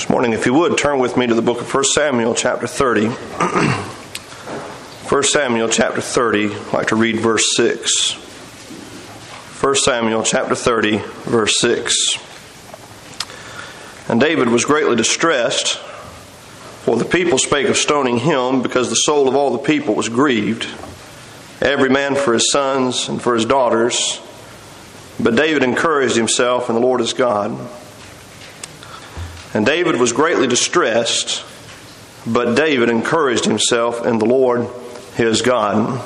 This morning, if you would, turn with me to the book of 1 Samuel, chapter 30. 1 Samuel, chapter 30, I'd like to read verse 6. 1 Samuel, chapter 30, verse 6. And David was greatly distressed, for the people spake of stoning him, because the soul of all the people was grieved, every man for his sons and for his daughters. But David encouraged himself in the Lord his God. And David was greatly distressed, but David encouraged himself in the Lord his God.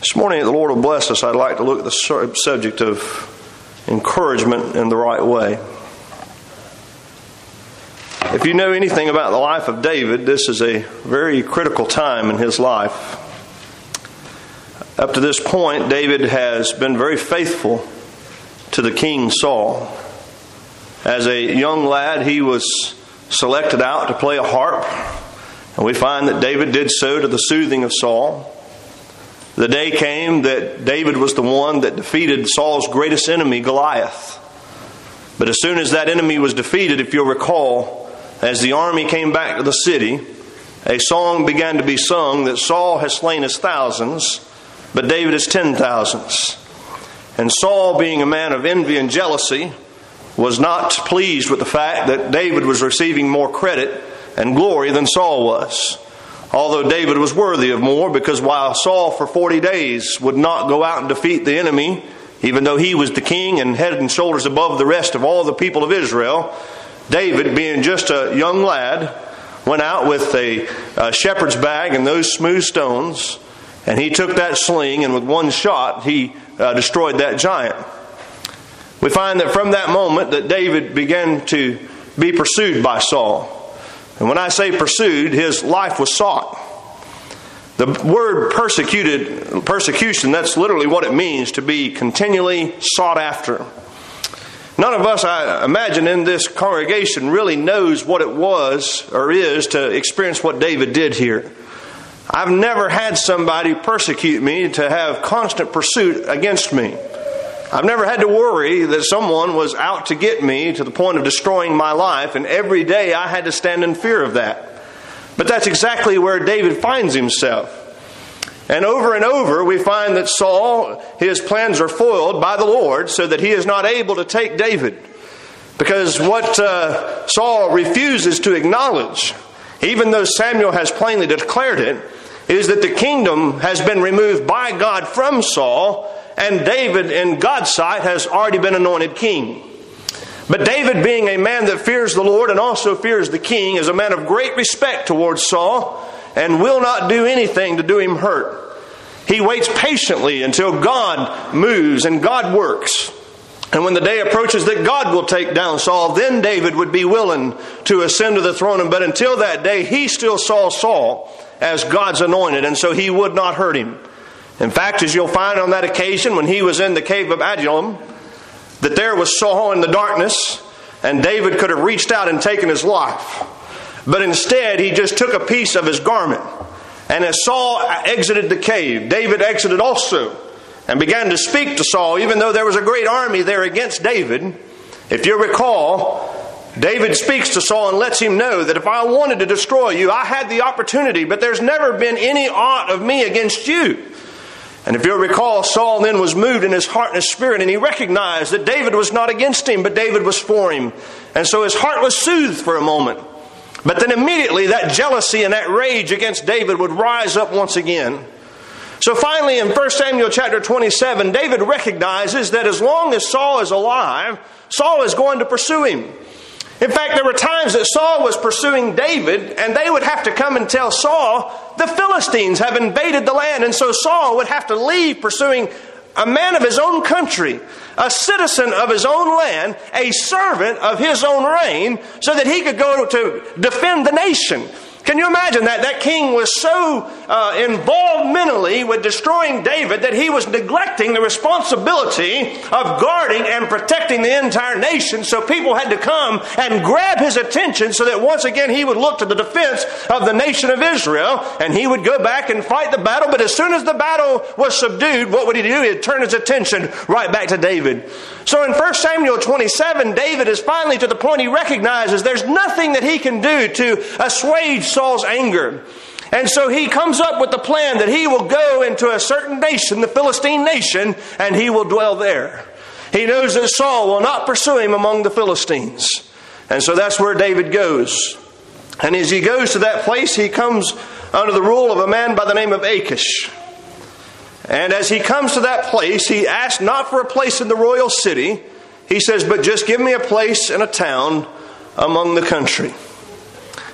This morning, the Lord will bless us. I'd like to look at the subject of encouragement in the right way. If you know anything about the life of David, this is a very critical time in his life. Up to this point, David has been very faithful to the king Saul. As a young lad, he was selected out to play a harp, and we find that David did so to the soothing of Saul. The day came that David was the one that defeated Saul's greatest enemy, Goliath. But as soon as that enemy was defeated, if you'll recall, as the army came back to the city, a song began to be sung that Saul has slain his thousands, but David his ten thousands. And Saul, being a man of envy and jealousy, was not pleased with the fact that David was receiving more credit and glory than Saul was. Although David was worthy of more, because while Saul for 40 days would not go out and defeat the enemy, even though he was the king and head and shoulders above the rest of all the people of Israel, David, being just a young lad, went out with a, a shepherd's bag and those smooth stones, and he took that sling, and with one shot, he uh, destroyed that giant. We find that from that moment that David began to be pursued by Saul. And when I say pursued, his life was sought. The word persecuted, persecution, that's literally what it means to be continually sought after. None of us, I imagine, in this congregation really knows what it was or is to experience what David did here. I've never had somebody persecute me to have constant pursuit against me. I've never had to worry that someone was out to get me to the point of destroying my life, and every day I had to stand in fear of that. But that's exactly where David finds himself. And over and over, we find that Saul, his plans are foiled by the Lord so that he is not able to take David. Because what uh, Saul refuses to acknowledge, even though Samuel has plainly declared it, is that the kingdom has been removed by God from Saul and David, in God's sight, has already been anointed king. But David, being a man that fears the Lord and also fears the king, is a man of great respect towards Saul and will not do anything to do him hurt. He waits patiently until God moves and God works. And when the day approaches that God will take down Saul, then David would be willing to ascend to the throne. But until that day, he still saw Saul as God's anointed, and so he would not hurt him. In fact, as you'll find on that occasion when he was in the cave of Adullam, that there was Saul in the darkness, and David could have reached out and taken his life. But instead, he just took a piece of his garment. And as Saul exited the cave, David exited also and began to speak to Saul, even though there was a great army there against David. If you recall, David speaks to Saul and lets him know that if I wanted to destroy you, I had the opportunity, but there's never been any aught of me against you. And if you'll recall, Saul then was moved in his heart and his spirit, and he recognized that David was not against him, but David was for him. And so his heart was soothed for a moment. But then immediately that jealousy and that rage against David would rise up once again. So finally, in 1 Samuel chapter 27, David recognizes that as long as Saul is alive, Saul is going to pursue him. In fact, there were times that Saul was pursuing David, and they would have to come and tell Saul, the Philistines have invaded the land. And so Saul would have to leave pursuing a man of his own country, a citizen of his own land, a servant of his own reign, so that he could go to defend the nation. Can you imagine that? That king was so uh, involved mentally with destroying David that he was neglecting the responsibility of guarding and protecting the entire nation. So people had to come and grab his attention so that once again he would look to the defense of the nation of Israel and he would go back and fight the battle. But as soon as the battle was subdued, what would he do? He'd turn his attention right back to David. So in 1 Samuel 27, David is finally to the point he recognizes there's nothing that he can do to assuage Saul's anger. And so he comes up with the plan that he will go into a certain nation, the Philistine nation, and he will dwell there. He knows that Saul will not pursue him among the Philistines. And so that's where David goes. And as he goes to that place, he comes under the rule of a man by the name of Achish. And as he comes to that place, he asks not for a place in the royal city. He says, but just give me a place in a town among the country.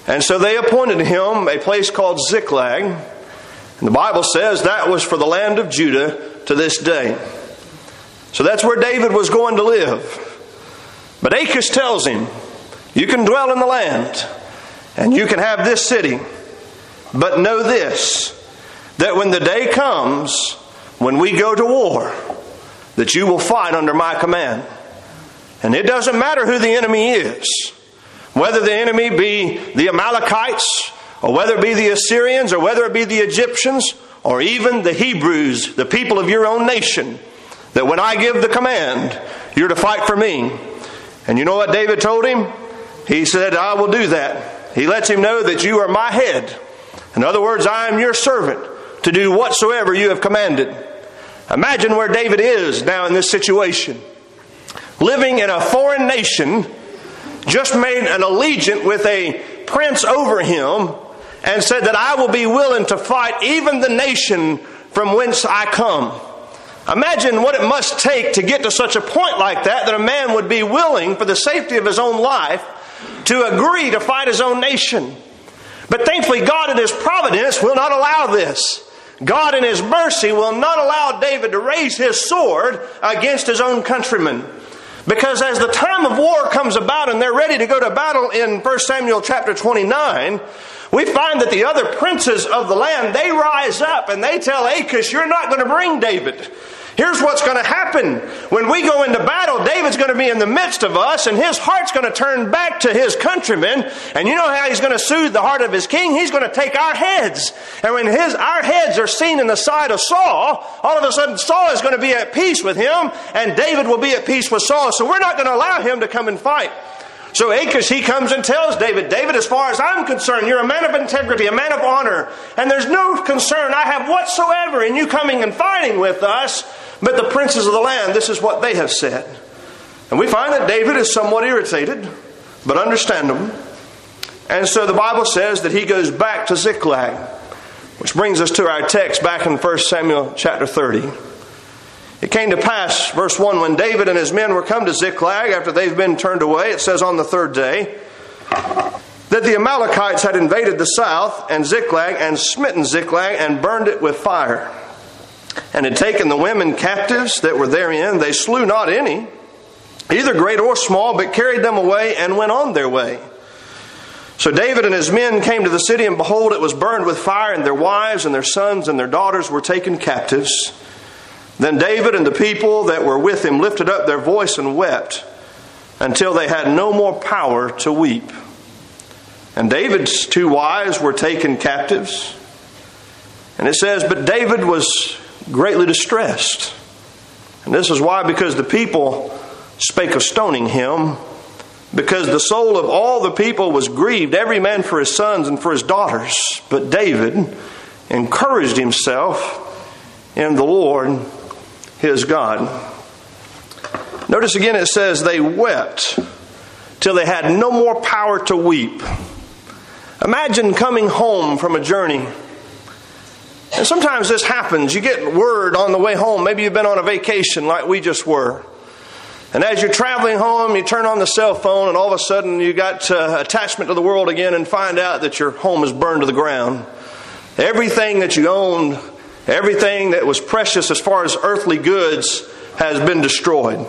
And so they appointed him a place called Ziklag. And the Bible says that was for the land of Judah to this day. So that's where David was going to live. But Achish tells him, You can dwell in the land, and you can have this city. But know this that when the day comes when we go to war, that you will fight under my command. And it doesn't matter who the enemy is, whether the enemy be the Amalekites, or whether it be the Assyrians, or whether it be the Egyptians, or even the Hebrews, the people of your own nation, that when I give the command, you're to fight for me. And you know what David told him? He said, I will do that. He lets him know that you are my head. In other words, I am your servant to do whatsoever you have commanded. Imagine where David is now in this situation. Living in a foreign nation, just made an allegiance with a prince over him, and said that I will be willing to fight even the nation from whence I come. Imagine what it must take to get to such a point like that that a man would be willing, for the safety of his own life, to agree to fight his own nation. But thankfully, God in His providence will not allow this. God in His mercy will not allow David to raise his sword against his own countrymen. Because as the time of war comes about and they're ready to go to battle in 1 Samuel chapter 29, we find that the other princes of the land, they rise up and they tell Achish, you're not going to bring David. Here's what's going to happen. When we go into battle, David's going to be in the midst of us, and his heart's going to turn back to his countrymen. And you know how he's going to soothe the heart of his king? He's going to take our heads. And when his, our heads are seen in the sight of Saul, all of a sudden Saul is going to be at peace with him, and David will be at peace with Saul. So we're not going to allow him to come and fight. So Achish, he comes and tells David, David, as far as I'm concerned, you're a man of integrity, a man of honor, and there's no concern I have whatsoever in you coming and fighting with us but the princes of the land, this is what they have said. And we find that David is somewhat irritated, but understandable. And so the Bible says that he goes back to Ziklag, which brings us to our text back in 1 Samuel chapter 30. It came to pass, verse 1, when David and his men were come to Ziklag after they've been turned away, it says on the third day, that the Amalekites had invaded the south and Ziklag and smitten Ziklag and burned it with fire and had taken the women captives that were therein. They slew not any, either great or small, but carried them away and went on their way. So David and his men came to the city, and behold, it was burned with fire, and their wives and their sons and their daughters were taken captives. Then David and the people that were with him lifted up their voice and wept until they had no more power to weep. And David's two wives were taken captives. And it says, But David was greatly distressed. And this is why, because the people spake of stoning him, because the soul of all the people was grieved, every man for his sons and for his daughters. But David encouraged himself in the Lord his God. Notice again it says they wept till they had no more power to weep. Imagine coming home from a journey and sometimes this happens. You get word on the way home. Maybe you've been on a vacation like we just were. And as you're traveling home, you turn on the cell phone, and all of a sudden you got uh, attachment to the world again and find out that your home is burned to the ground. Everything that you owned, everything that was precious as far as earthly goods, has been destroyed.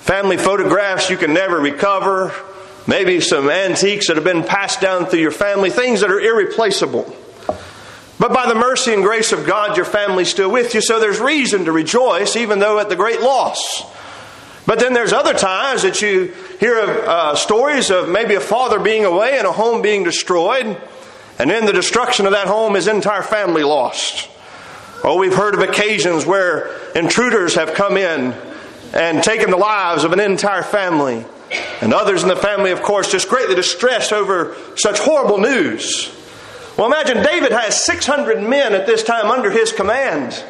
Family photographs you can never recover. maybe some antiques that have been passed down through your family, things that are irreplaceable. But by the mercy and grace of God, your family's still with you, so there's reason to rejoice, even though at the great loss. But then there's other times that you hear of uh, stories of maybe a father being away and a home being destroyed, and in the destruction of that home, his entire family lost. Oh, we've heard of occasions where intruders have come in and taken the lives of an entire family. And others in the family, of course, just greatly distressed over such horrible news. Well, imagine David has 600 men at this time under his command.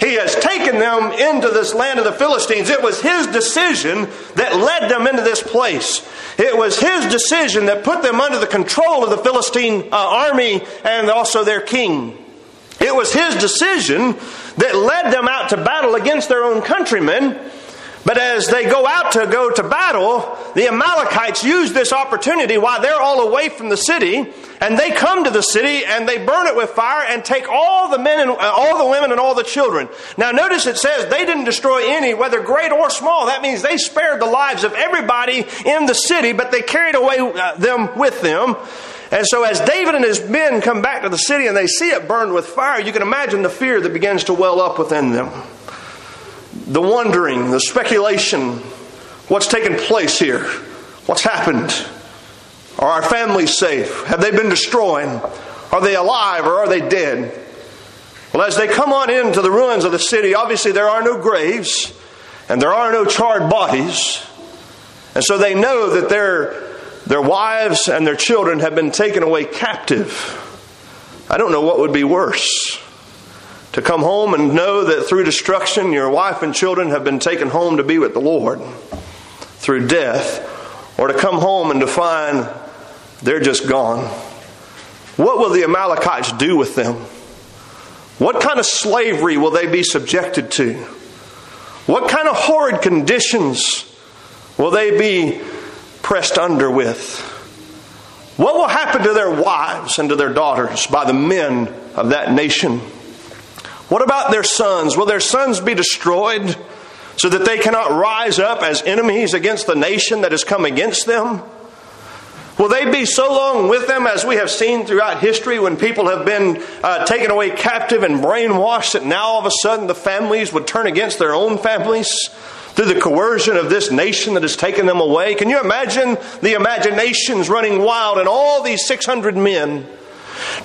He has taken them into this land of the Philistines. It was his decision that led them into this place. It was his decision that put them under the control of the Philistine uh, army and also their king. It was his decision that led them out to battle against their own countrymen. But as they go out to go to battle, the Amalekites use this opportunity while they're all away from the city, and they come to the city and they burn it with fire and take all the men and uh, all the women and all the children. Now notice it says they didn't destroy any, whether great or small. That means they spared the lives of everybody in the city, but they carried away uh, them with them. And so, as David and his men come back to the city and they see it burned with fire, you can imagine the fear that begins to well up within them. The wondering, the speculation what's taken place here? What's happened? Are our families safe? Have they been destroyed? Are they alive or are they dead? Well, as they come on into the ruins of the city, obviously there are no graves and there are no charred bodies. And so they know that they're their wives and their children have been taken away captive. I don't know what would be worse. To come home and know that through destruction, your wife and children have been taken home to be with the Lord through death, or to come home and to find they're just gone. What will the Amalekites do with them? What kind of slavery will they be subjected to? What kind of horrid conditions will they be pressed under with? What will happen to their wives and to their daughters by the men of that nation? What about their sons? Will their sons be destroyed so that they cannot rise up as enemies against the nation that has come against them? Will they be so long with them as we have seen throughout history when people have been uh, taken away captive and brainwashed that now all of a sudden the families would turn against their own families? through the coercion of this nation that has taken them away. Can you imagine the imaginations running wild and all these 600 men?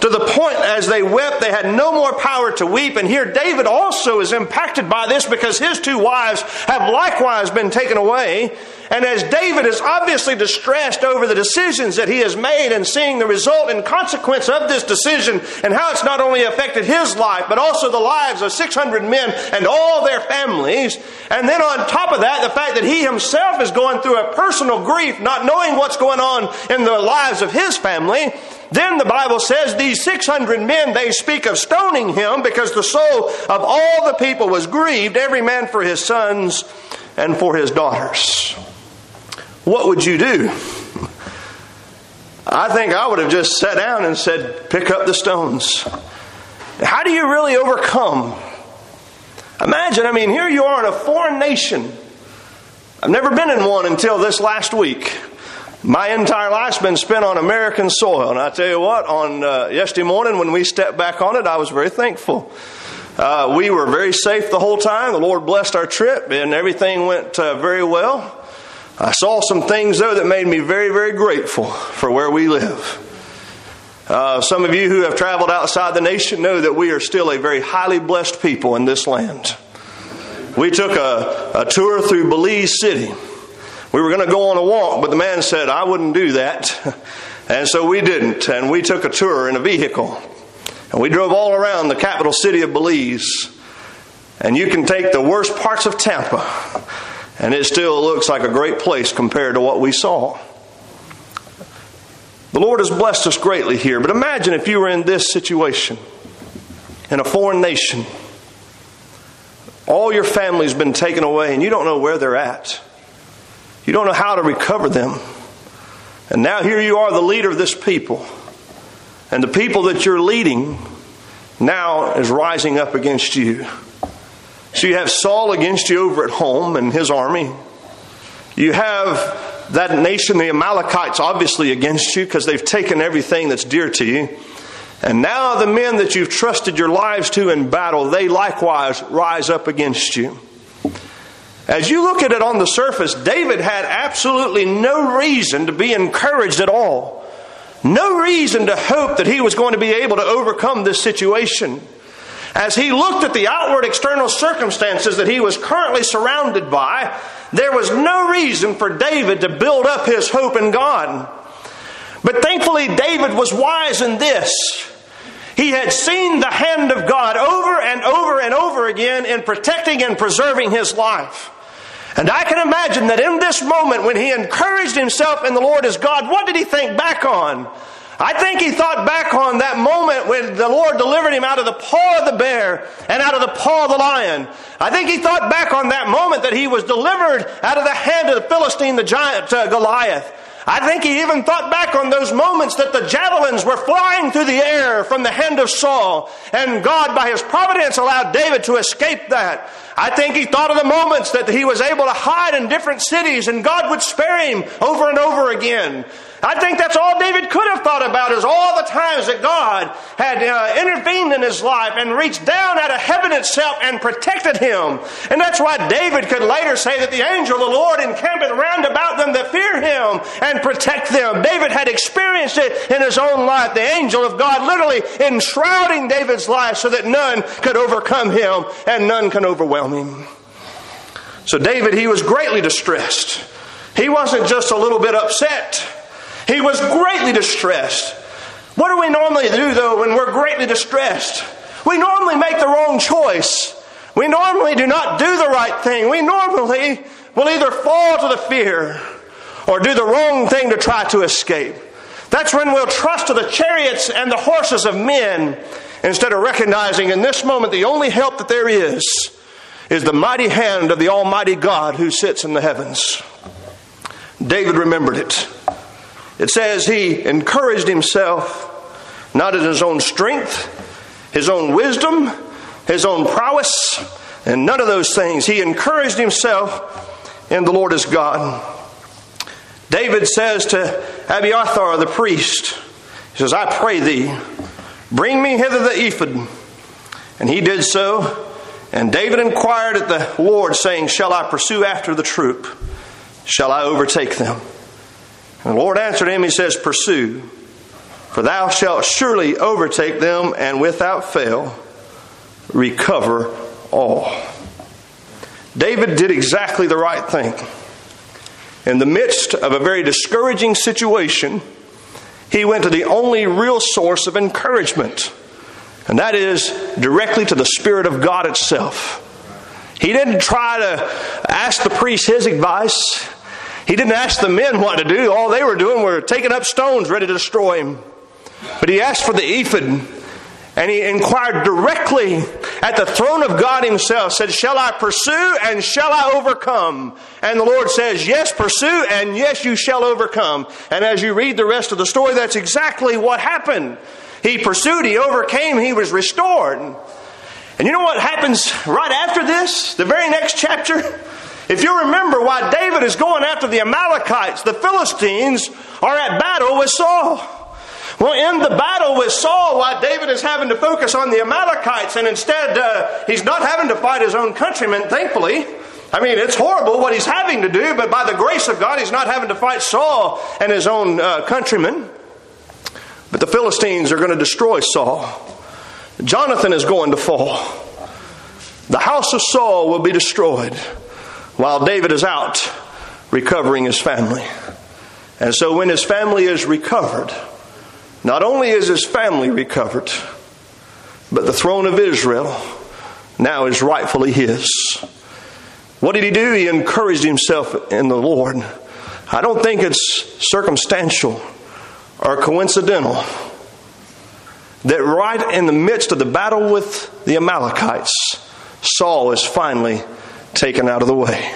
To the point as they wept, they had no more power to weep. And here David also is impacted by this because his two wives have likewise been taken away. And as David is obviously distressed over the decisions that he has made and seeing the result and consequence of this decision and how it's not only affected his life, but also the lives of 600 men and all their families. And then on top of that, the fact that he himself is going through a personal grief, not knowing what's going on in the lives of his family. Then the Bible says these 600 men, they speak of stoning him because the soul of all the people was grieved, every man for his sons and for his daughters. What would you do? I think I would have just sat down and said, pick up the stones. How do you really overcome? Imagine, I mean, here you are in a foreign nation. I've never been in one until this last week. My entire life's been spent on American soil, and I tell you what, on uh, yesterday morning when we stepped back on it, I was very thankful. Uh, we were very safe the whole time. The Lord blessed our trip, and everything went uh, very well. I saw some things though that made me very, very grateful for where we live. Uh, some of you who have traveled outside the nation know that we are still a very highly blessed people in this land. We took a, a tour through Belize City. We were going to go on a walk, but the man said, I wouldn't do that. And so we didn't. And we took a tour in a vehicle. And we drove all around the capital city of Belize. And you can take the worst parts of Tampa, and it still looks like a great place compared to what we saw. The Lord has blessed us greatly here, but imagine if you were in this situation in a foreign nation. All your family's been taken away, and you don't know where they're at. You don't know how to recover them. And now here you are, the leader of this people. And the people that you're leading now is rising up against you. So you have Saul against you over at home and his army. You have that nation, the Amalekites, obviously against you because they've taken everything that's dear to you. And now the men that you've trusted your lives to in battle, they likewise rise up against you. As you look at it on the surface, David had absolutely no reason to be encouraged at all. No reason to hope that he was going to be able to overcome this situation. As he looked at the outward external circumstances that he was currently surrounded by, there was no reason for David to build up his hope in God. But thankfully, David was wise in this. He had seen the hand of God over and over and over again in protecting and preserving his life. And I can imagine that in this moment when he encouraged himself in the Lord as God, what did he think back on? I think he thought back on that moment when the Lord delivered him out of the paw of the bear and out of the paw of the lion. I think he thought back on that moment that he was delivered out of the hand of the Philistine, the giant uh, Goliath. I think he even thought back on those moments that the javelins were flying through the air from the hand of Saul, and God, by his providence, allowed David to escape that. I think he thought of the moments that he was able to hide in different cities, and God would spare him over and over again. I think that's all David could have thought about is all the times that God had uh, intervened in his life and reached down out of heaven itself and protected him. And that's why David could later say that the angel of the Lord encampeth round about them that fear him and protect them. David had experienced it in his own life. The angel of God literally enshrouding David's life so that none could overcome him and none can overwhelm him. So David, he was greatly distressed. He wasn't just a little bit upset. He was greatly distressed. What do we normally do, though, when we're greatly distressed? We normally make the wrong choice. We normally do not do the right thing. We normally will either fall to the fear or do the wrong thing to try to escape. That's when we'll trust to the chariots and the horses of men instead of recognizing in this moment the only help that there is is the mighty hand of the Almighty God who sits in the heavens. David remembered it. It says he encouraged himself not in his own strength, his own wisdom, his own prowess, and none of those things. He encouraged himself in the Lord his God. David says to Abiathar the priest, He says, I pray thee, bring me hither the ephod. And he did so. And David inquired at the Lord, saying, Shall I pursue after the troop? Shall I overtake them? And the Lord answered him, He says, Pursue, for thou shalt surely overtake them, and without fail recover all. David did exactly the right thing. In the midst of a very discouraging situation, he went to the only real source of encouragement, and that is directly to the Spirit of God itself. He didn't try to ask the priest his advice. He didn't ask the men what to do. All they were doing were taking up stones ready to destroy him. But he asked for the ephod. And he inquired directly at the throne of God himself, said, Shall I pursue and shall I overcome? And the Lord says, Yes, pursue and yes, you shall overcome. And as you read the rest of the story, that's exactly what happened. He pursued, he overcame, he was restored. And you know what happens right after this? The very next chapter? If you remember why David is going after the Amalekites, the Philistines are at battle with Saul. Well, in the battle with Saul, why David is having to focus on the Amalekites and instead uh, he's not having to fight his own countrymen, thankfully. I mean, it's horrible what he's having to do, but by the grace of God, he's not having to fight Saul and his own uh, countrymen. But the Philistines are going to destroy Saul. Jonathan is going to fall. The house of Saul will be destroyed while David is out recovering his family. And so when his family is recovered, not only is his family recovered, but the throne of Israel now is rightfully his. What did he do? He encouraged himself in the Lord. I don't think it's circumstantial or coincidental that right in the midst of the battle with the Amalekites, Saul is finally taken out of the way.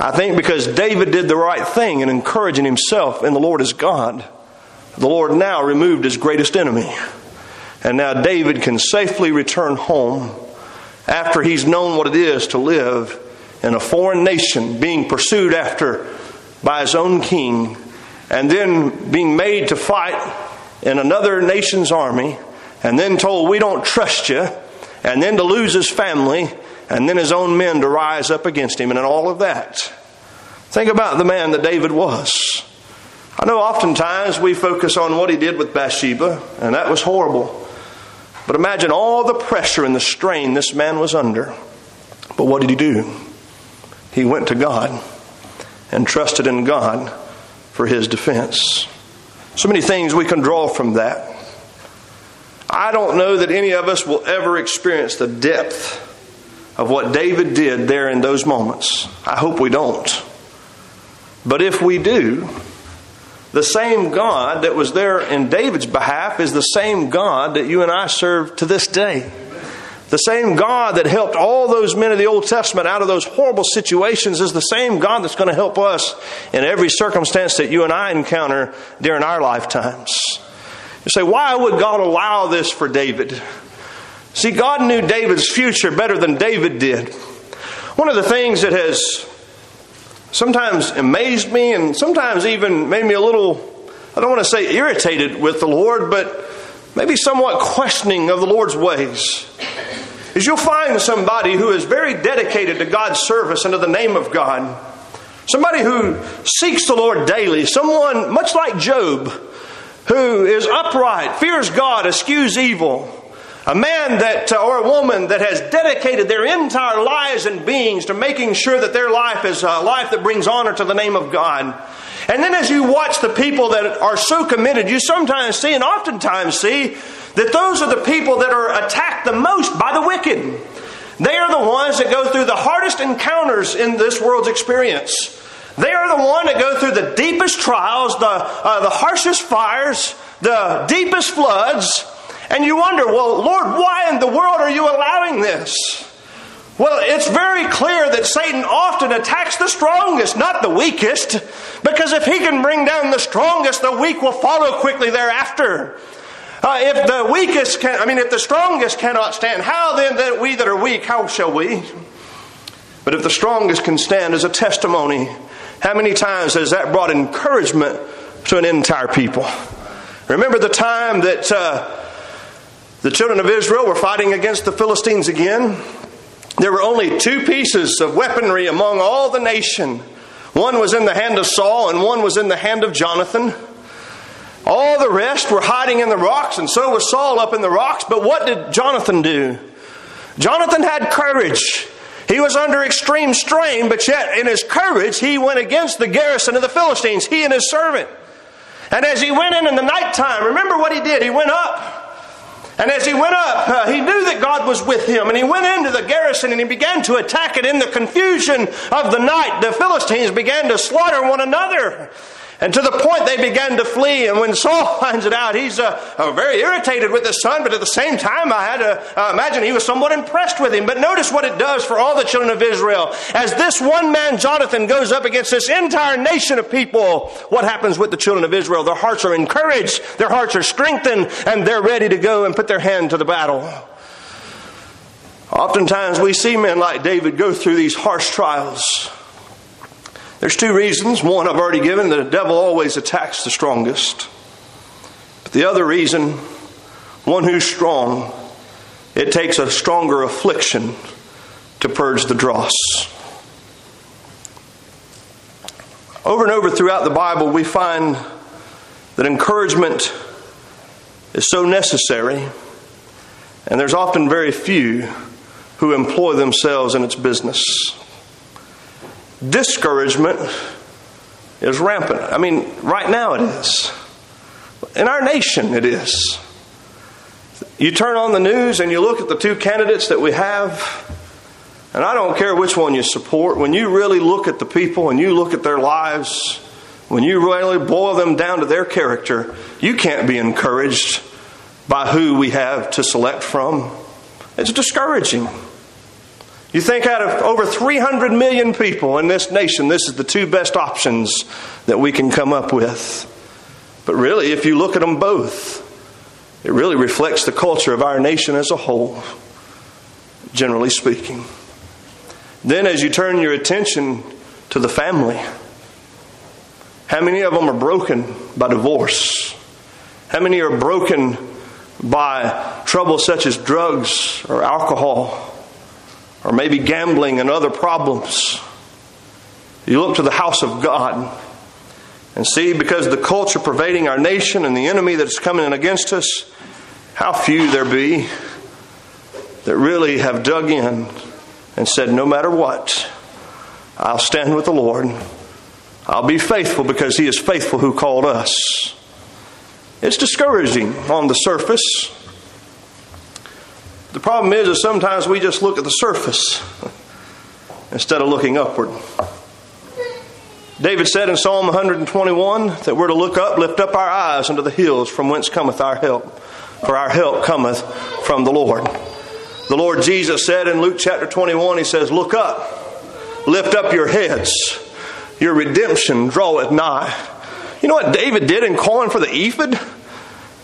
I think because David did the right thing in encouraging himself in the Lord as God, the Lord now removed his greatest enemy. And now David can safely return home after he's known what it is to live in a foreign nation, being pursued after by his own king, and then being made to fight in another nation's army, and then told, We don't trust you, and then to lose his family, and then his own men to rise up against him, and all of that. Think about the man that David was. I know oftentimes we focus on what he did with Bathsheba, and that was horrible. But imagine all the pressure and the strain this man was under. But what did he do? He went to God and trusted in God for his defense. So many things we can draw from that. I don't know that any of us will ever experience the depth of what David did there in those moments. I hope we don't. But if we do, the same God that was there in David's behalf is the same God that you and I serve to this day. The same God that helped all those men of the Old Testament out of those horrible situations is the same God that's going to help us in every circumstance that you and I encounter during our lifetimes. You say, why would God allow this for David? See, God knew David's future better than David did. One of the things that has sometimes amazed me and sometimes even made me a little, I don't want to say irritated with the Lord, but maybe somewhat questioning of the Lord's ways is you'll find somebody who is very dedicated to God's service and to the name of God. Somebody who seeks the Lord daily. Someone much like Job, who is upright, fears God, eschews evil. A man that, uh, or a woman that has dedicated their entire lives and beings to making sure that their life is a life that brings honor to the name of God. And then as you watch the people that are so committed, you sometimes see and oftentimes see that those are the people that are attacked the most by the wicked. They are the ones that go through the hardest encounters in this world's experience. They are the one that go through the deepest trials, the, uh, the harshest fires, the deepest floods. And you wonder, well, Lord, why in the world are you allowing this? Well, it's very clear that Satan often attacks the strongest, not the weakest, because if he can bring down the strongest, the weak will follow quickly thereafter. Uh, if the weakest can, I mean, if the strongest cannot stand, how then that we that are weak, how shall we? But if the strongest can stand as a testimony, how many times has that brought encouragement to an entire people? Remember the time that uh, the children of Israel were fighting against the Philistines again? There were only two pieces of weaponry among all the nation. One was in the hand of Saul, and one was in the hand of Jonathan. All the rest were hiding in the rocks, and so was Saul up in the rocks. But what did Jonathan do? Jonathan had courage. He was under extreme strain, but yet in his courage, he went against the garrison of the Philistines, he and his servant. And as he went in in the nighttime, remember what he did? He went up. And as he went up, uh, he knew that God was with him. And he went into the garrison and he began to attack it. In the confusion of the night, the Philistines began to slaughter one another. And to the point they began to flee. And when Saul finds it out, he's uh, uh, very irritated with his son, but at the same time, I had to uh, imagine he was somewhat impressed with him. But notice what it does for all the children of Israel. As this one man, Jonathan, goes up against this entire nation of people, what happens with the children of Israel? Their hearts are encouraged, their hearts are strengthened, and they're ready to go and put their hand to the battle. Oftentimes, we see men like David go through these harsh trials. There's two reasons. One I've already given the devil always attacks the strongest. But the other reason, one who's strong, it takes a stronger affliction to purge the dross. Over and over throughout the Bible, we find that encouragement is so necessary, and there's often very few who employ themselves in its business discouragement is rampant. I mean, right now it is. In our nation, it is. You turn on the news and you look at the two candidates that we have, and I don't care which one you support, when you really look at the people and you look at their lives, when you really boil them down to their character, you can't be encouraged by who we have to select from. It's discouraging. You think out of over 300 million people in this nation, this is the two best options that we can come up with. But really, if you look at them both, it really reflects the culture of our nation as a whole, generally speaking. Then, as you turn your attention to the family, How many of them are broken by divorce? How many are broken by trouble such as drugs or alcohol or maybe gambling and other problems? You look to the house of God and see, because the culture pervading our nation and the enemy that is coming in against us, how few there be that really have dug in and said, No matter what, I'll stand with the Lord. I'll be faithful because He is faithful who called us. It's discouraging on the surface. The problem is that sometimes we just look at the surface instead of looking upward. David said in Psalm 121 that we're to look up, lift up our eyes unto the hills from whence cometh our help. For our help cometh from the Lord. The Lord Jesus said in Luke chapter 21, He says, Look up, lift up your heads, your redemption draweth nigh. You know what David did in calling for the ephod?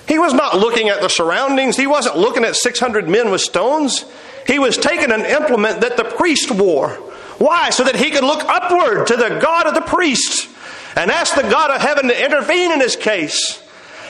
He was not looking at the surroundings. He wasn't looking at 600 men with stones. He was taking an implement that the priest wore. Why? So that he could look upward to the God of the priest and ask the God of heaven to intervene in his case.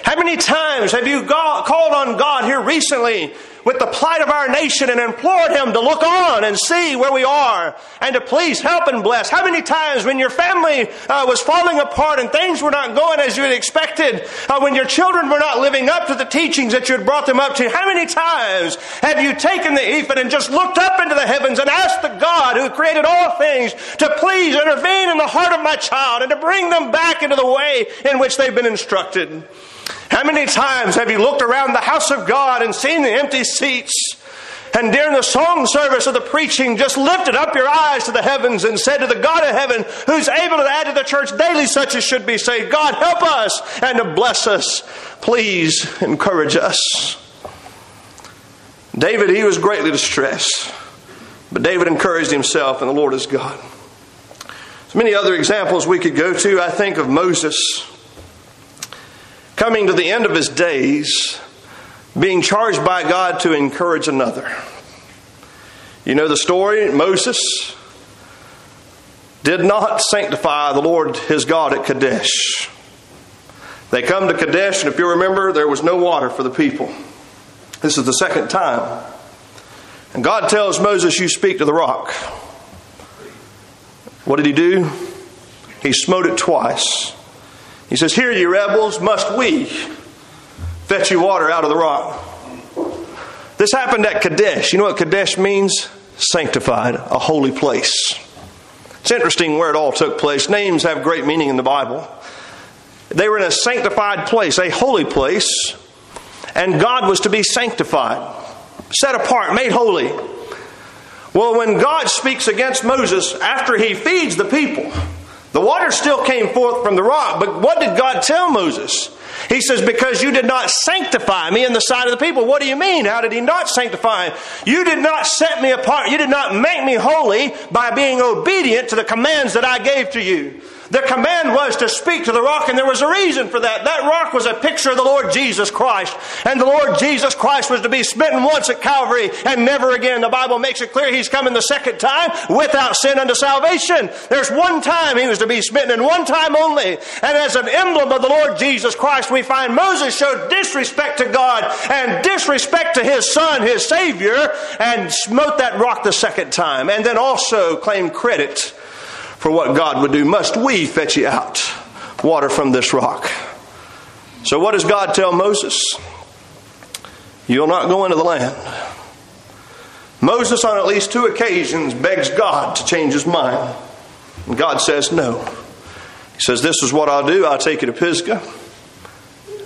How many times have you called on God here recently with the plight of our nation and implored Him to look on and see where we are and to please help and bless. How many times when your family uh, was falling apart and things were not going as you had expected, uh, when your children were not living up to the teachings that you had brought them up to, how many times have you taken the ephod and just looked up into the heavens and asked the God who created all things to please intervene in the heart of my child and to bring them back into the way in which they've been instructed? How many times have you looked around the house of God and seen the empty seats? And during the song service of the preaching, just lifted up your eyes to the heavens and said to the God of heaven, who's able to add to the church daily such as should be saved, God, help us and to bless us. Please encourage us. David, he was greatly distressed, but David encouraged himself, and the Lord is God. There's many other examples we could go to. I think of Moses coming to the end of his days, being charged by God to encourage another. You know the story? Moses did not sanctify the Lord his God at Kadesh. They come to Kadesh, and if you remember, there was no water for the people. This is the second time. And God tells Moses, You speak to the rock. What did he do? He smote it twice. He says, Here, you rebels, must we fetch you water out of the rock? This happened at Kadesh. You know what Kadesh means? Sanctified, a holy place. It's interesting where it all took place. Names have great meaning in the Bible. They were in a sanctified place, a holy place, and God was to be sanctified, set apart, made holy. Well, when God speaks against Moses after he feeds the people, the water still came forth from the rock, but what did God tell Moses? He says, Because you did not sanctify me in the sight of the people. What do you mean? How did he not sanctify? You did not set me apart. You did not make me holy by being obedient to the commands that I gave to you. The command was to speak to the rock, and there was a reason for that. That rock was a picture of the Lord Jesus Christ. And the Lord Jesus Christ was to be smitten once at Calvary and never again. The Bible makes it clear He's coming the second time without sin unto salvation. There's one time He was to be smitten, and one time only. And as an emblem of the Lord Jesus Christ, we find Moses showed disrespect to God and disrespect to His Son, His Savior, and smote that rock the second time. And then also claimed credit for what God would do. Must we fetch you out water from this rock? So, what does God tell Moses? You'll not go into the land. Moses, on at least two occasions, begs God to change his mind. And God says no. He says, This is what I'll do. I'll take you to Pisgah,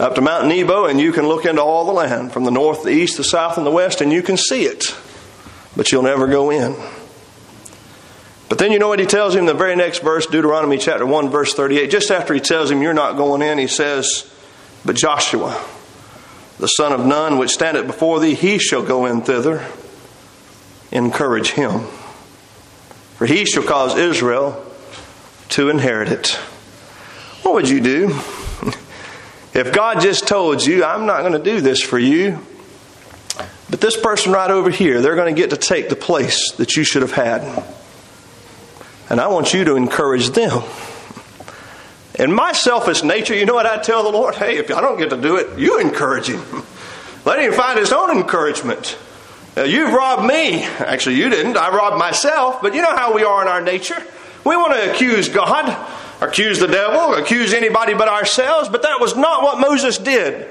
up to Mount Nebo, and you can look into all the land from the north, the east, the south, and the west, and you can see it. But you'll never go in. But then you know what he tells him the very next verse, Deuteronomy chapter 1, verse 38. Just after he tells him, You're not going in, he says, But Joshua, the son of Nun, which standeth before thee, he shall go in thither. Encourage him. For he shall cause Israel to inherit it. What would you do if God just told you, I'm not going to do this for you, but this person right over here, they're going to get to take the place that you should have had? And I want you to encourage them. In my selfish nature, you know what I tell the Lord? Hey, if I don't get to do it, you encourage him. Let him find his own encouragement. Uh, you've robbed me. Actually, you didn't. I robbed myself. But you know how we are in our nature. We want to accuse God, accuse the devil, accuse anybody but ourselves. But that was not what Moses did.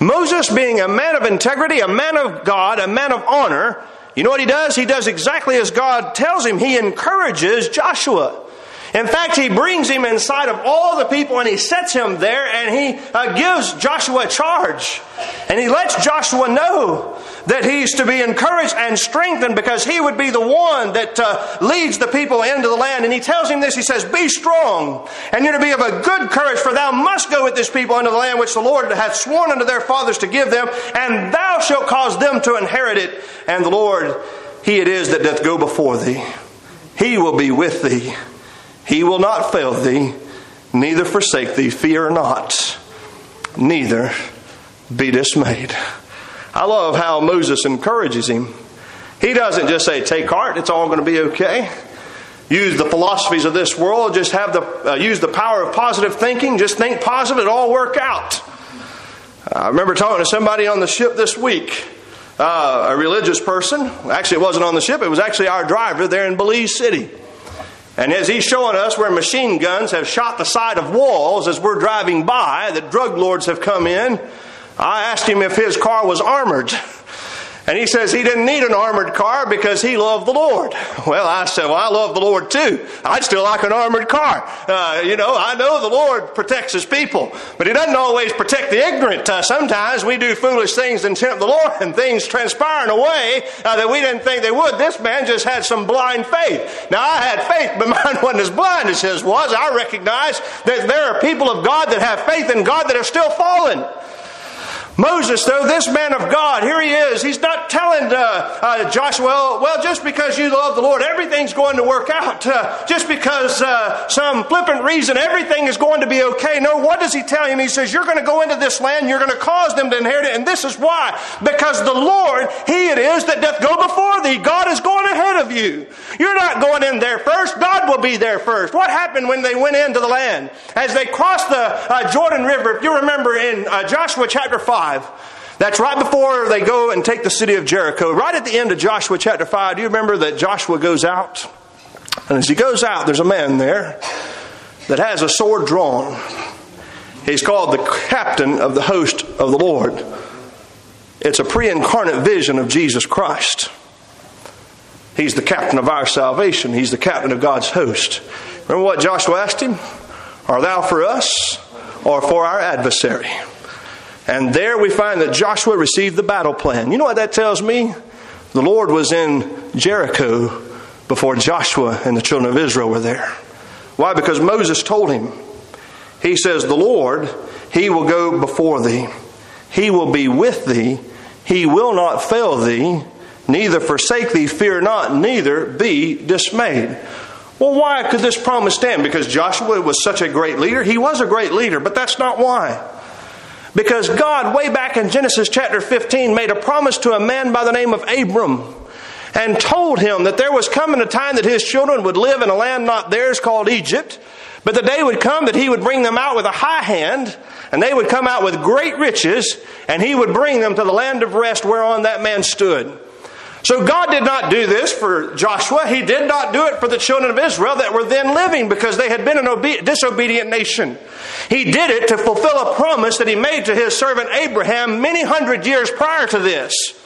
Moses, being a man of integrity, a man of God, a man of honor, you know what he does? He does exactly as God tells him. He encourages Joshua. In fact, he brings him inside of all the people and he sets him there and he uh, gives Joshua a charge. And he lets Joshua know that he's to be encouraged and strengthened because he would be the one that uh, leads the people into the land. And he tells him this he says, Be strong, and you're to be of a good courage, for thou must go with this people into the land which the Lord hath sworn unto their fathers to give them, and thou shalt cause them to inherit it. And the Lord, he it is that doth go before thee. He will be with thee. He will not fail thee, neither forsake thee. Fear not, neither be dismayed. I love how Moses encourages him. He doesn't just say, Take heart, it's all going to be okay. Use the philosophies of this world, just have the, uh, use the power of positive thinking, just think positive, it'll all work out. I remember talking to somebody on the ship this week, uh, a religious person. Actually, it wasn't on the ship, it was actually our driver there in Belize City. And as he's showing us where machine guns have shot the side of walls as we're driving by, that drug lords have come in, I asked him if his car was armored. And he says he didn't need an armored car because he loved the Lord. Well, I said, well, I love the Lord too. I'd still like an armored car. Uh, you know, I know the Lord protects his people, but he doesn't always protect the ignorant. Uh, sometimes we do foolish things and tempt the Lord and things transpire in a way uh, that we didn't think they would. This man just had some blind faith. Now, I had faith, but mine wasn't as blind as his was. I recognize that there are people of God that have faith in God that are still fallen. Moses, though, this man of God, here he is. He's not telling uh, uh, Joshua, well, just because you love the Lord, everything's going to work out. Uh, just because uh, some flippant reason, everything is going to be okay. No, what does he tell him? He says, You're going to go into this land, you're going to cause them to inherit it, and this is why. Because the Lord, He it is that doth go before thee. God is going ahead of you. You're not going in there first, God will be there first. What happened when they went into the land? As they crossed the uh, Jordan River, if you remember in uh, Joshua chapter 5, 5. That's right before they go and take the city of Jericho. Right at the end of Joshua chapter 5, do you remember that Joshua goes out? And as he goes out, there's a man there that has a sword drawn. He's called the captain of the host of the Lord. It's a pre incarnate vision of Jesus Christ. He's the captain of our salvation, he's the captain of God's host. Remember what Joshua asked him? Are thou for us or for our adversary? And there we find that Joshua received the battle plan. You know what that tells me? The Lord was in Jericho before Joshua and the children of Israel were there. Why? Because Moses told him. He says, The Lord, He will go before thee. He will be with thee. He will not fail thee, neither forsake thee. Fear not, neither be dismayed. Well, why could this promise stand? Because Joshua was such a great leader. He was a great leader, but that's not why. Because God, way back in Genesis chapter 15, made a promise to a man by the name of Abram and told him that there was coming a time that his children would live in a land not theirs called Egypt, but the day would come that he would bring them out with a high hand, and they would come out with great riches, and he would bring them to the land of rest whereon that man stood. So God did not do this for Joshua. He did not do it for the children of Israel that were then living because they had been an obe- disobedient nation. He did it to fulfill a promise that he made to his servant Abraham many hundred years prior to this.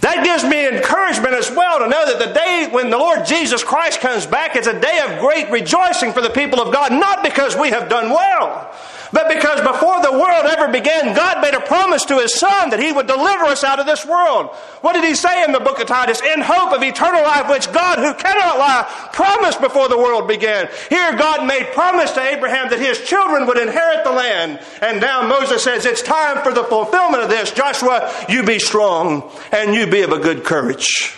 That gives me encouragement as well to know that the day when the Lord Jesus Christ comes back, it's a day of great rejoicing for the people of God, not because we have done well, but because before the world ever began, God made a promise to His Son that He would deliver us out of this world. What did He say in the book of Titus? In hope of eternal life, which God, who cannot lie, promised before the world began. Here, God made promise to Abraham that his children would inherit the land. And now Moses says, It's time for the fulfillment of this. Joshua, you be strong and you be of a good courage.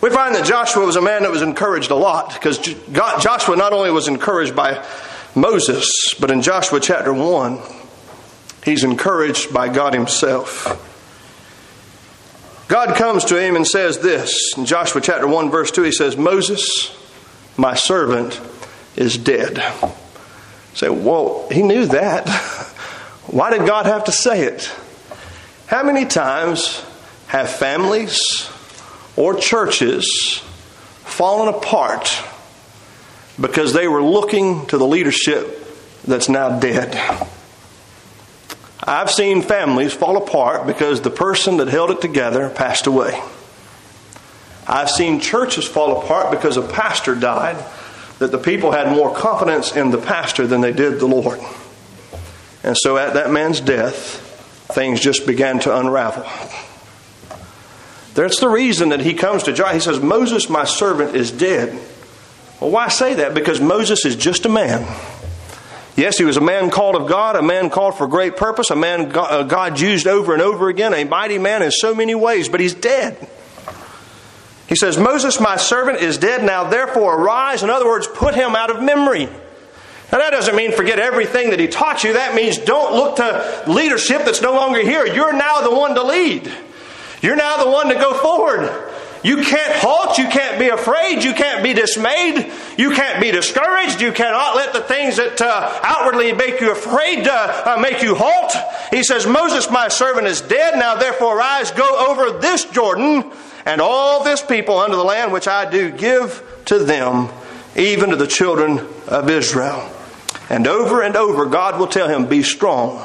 We find that Joshua was a man that was encouraged a lot because Joshua not only was encouraged by Moses, but in Joshua chapter 1, he's encouraged by God Himself. God comes to him and says this in Joshua chapter 1, verse 2, he says, Moses, my servant, is dead. Say, well, he knew that. Why did God have to say it? How many times have families or churches fallen apart because they were looking to the leadership that's now dead? I've seen families fall apart because the person that held it together passed away. I've seen churches fall apart because a pastor died, that the people had more confidence in the pastor than they did the Lord. And so at that man's death, things just began to unravel. That's the reason that he comes to John. He says, Moses, my servant, is dead. Well, why say that? Because Moses is just a man. Yes, he was a man called of God, a man called for great purpose, a man uh, God used over and over again, a mighty man in so many ways, but he's dead. He says, Moses, my servant, is dead. Now therefore arise. In other words, put him out of memory. Now that doesn't mean forget everything that he taught you. That means don't look to leadership that's no longer here. You're now the one to lead. You're now the one to go forward. You can't halt. You can't be afraid. You can't be dismayed. You can't be discouraged. You cannot let the things that uh, outwardly make you afraid uh, uh, make you halt. He says, Moses, my servant, is dead. Now therefore rise, go over this Jordan and all this people unto the land which I do give to them, even to the children of Israel. And over and over, God will tell him, Be strong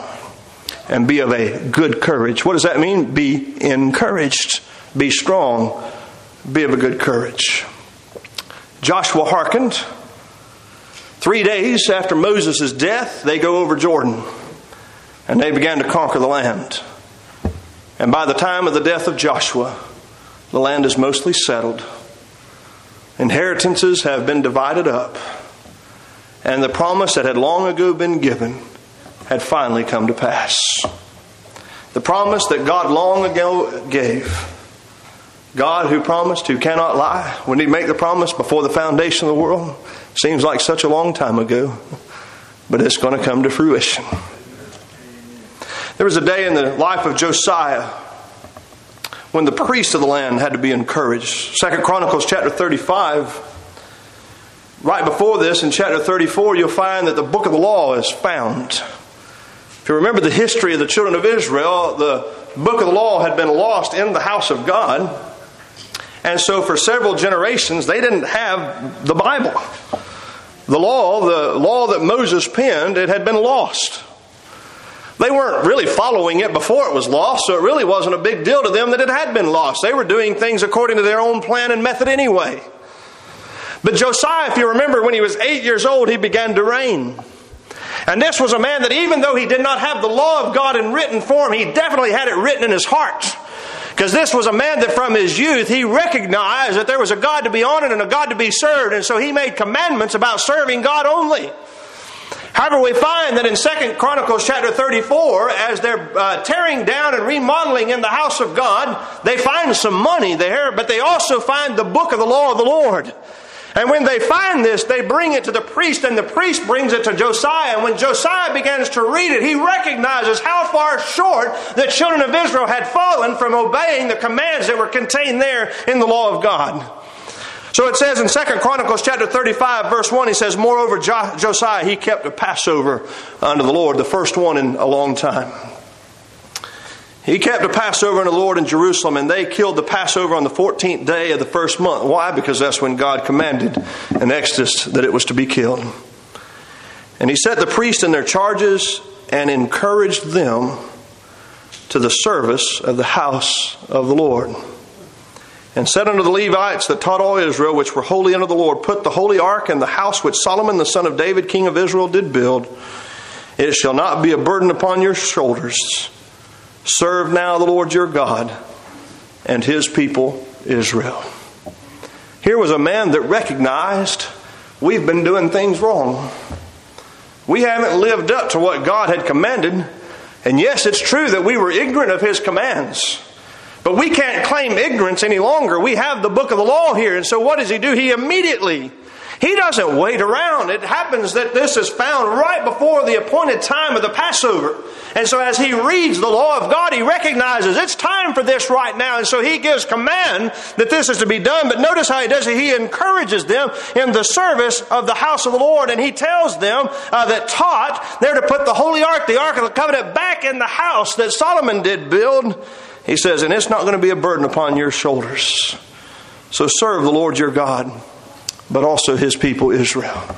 and be of a good courage. What does that mean? Be encouraged. Be strong. Be of a good courage. Joshua hearkened. Three days after Moses' death, they go over Jordan and they began to conquer the land. And by the time of the death of Joshua, the land is mostly settled. Inheritances have been divided up. And the promise that had long ago been given had finally come to pass. The promise that God long ago gave. God who promised, who cannot lie, when He make the promise before the foundation of the world, seems like such a long time ago, but it's going to come to fruition. There was a day in the life of Josiah when the priests of the land had to be encouraged. Second Chronicles chapter 35. Right before this, in chapter 34, you'll find that the book of the law is found. If you remember the history of the children of Israel, the book of the law had been lost in the house of God. And so for several generations, they didn't have the Bible. The law, the law that Moses penned, it had been lost. They weren't really following it before it was lost, so it really wasn't a big deal to them that it had been lost. They were doing things according to their own plan and method anyway. But Josiah, if you remember, when he was eight years old, he began to reign. And this was a man that even though he did not have the law of God in written form, he definitely had it written in his heart. Because this was a man that from his youth he recognized that there was a God to be honored and a God to be served, and so he made commandments about serving God only. However, we find that in Second Chronicles chapter 34, as they're uh, tearing down and remodeling in the house of God, they find some money there, but they also find the book of the law of the Lord. And when they find this, they bring it to the priest, and the priest brings it to Josiah. And when Josiah begins to read it, he recognizes how far short the children of Israel had fallen from obeying the commands that were contained there in the law of God. So it says in Second Chronicles chapter 35, verse 1, he says, Moreover, Josiah, he kept a Passover unto the Lord, the first one in a long time. He kept a Passover unto the Lord in Jerusalem, and they killed the Passover on the 14th day of the first month. Why? Because that's when God commanded in Exodus that it was to be killed. And he set the priests in their charges and encouraged them to the service of the house of the Lord and said unto the Levites that taught all Israel, which were holy unto the Lord, Put the holy ark in the house which Solomon the son of David, king of Israel, did build. It shall not be a burden upon your shoulders. Serve now the Lord your God and his people Israel. Here was a man that recognized we've been doing things wrong. We haven't lived up to what God had commanded. And yes, it's true that we were ignorant of his commands. But we can't claim ignorance any longer. We have the book of the law here. And so what does he do? He immediately, He doesn't wait around. It happens that this is found right before the appointed time of the Passover. And so as he reads the law of God, he recognizes it's time for this right now. And so he gives command that this is to be done. But notice how he does it. He encourages them in the service of the house of the Lord. And he tells them uh, that taught they're to put the Holy Ark, the Ark of the Covenant, back in the house that Solomon did build. He says, and it's not going to be a burden upon your shoulders. So serve the Lord your God but also his people Israel.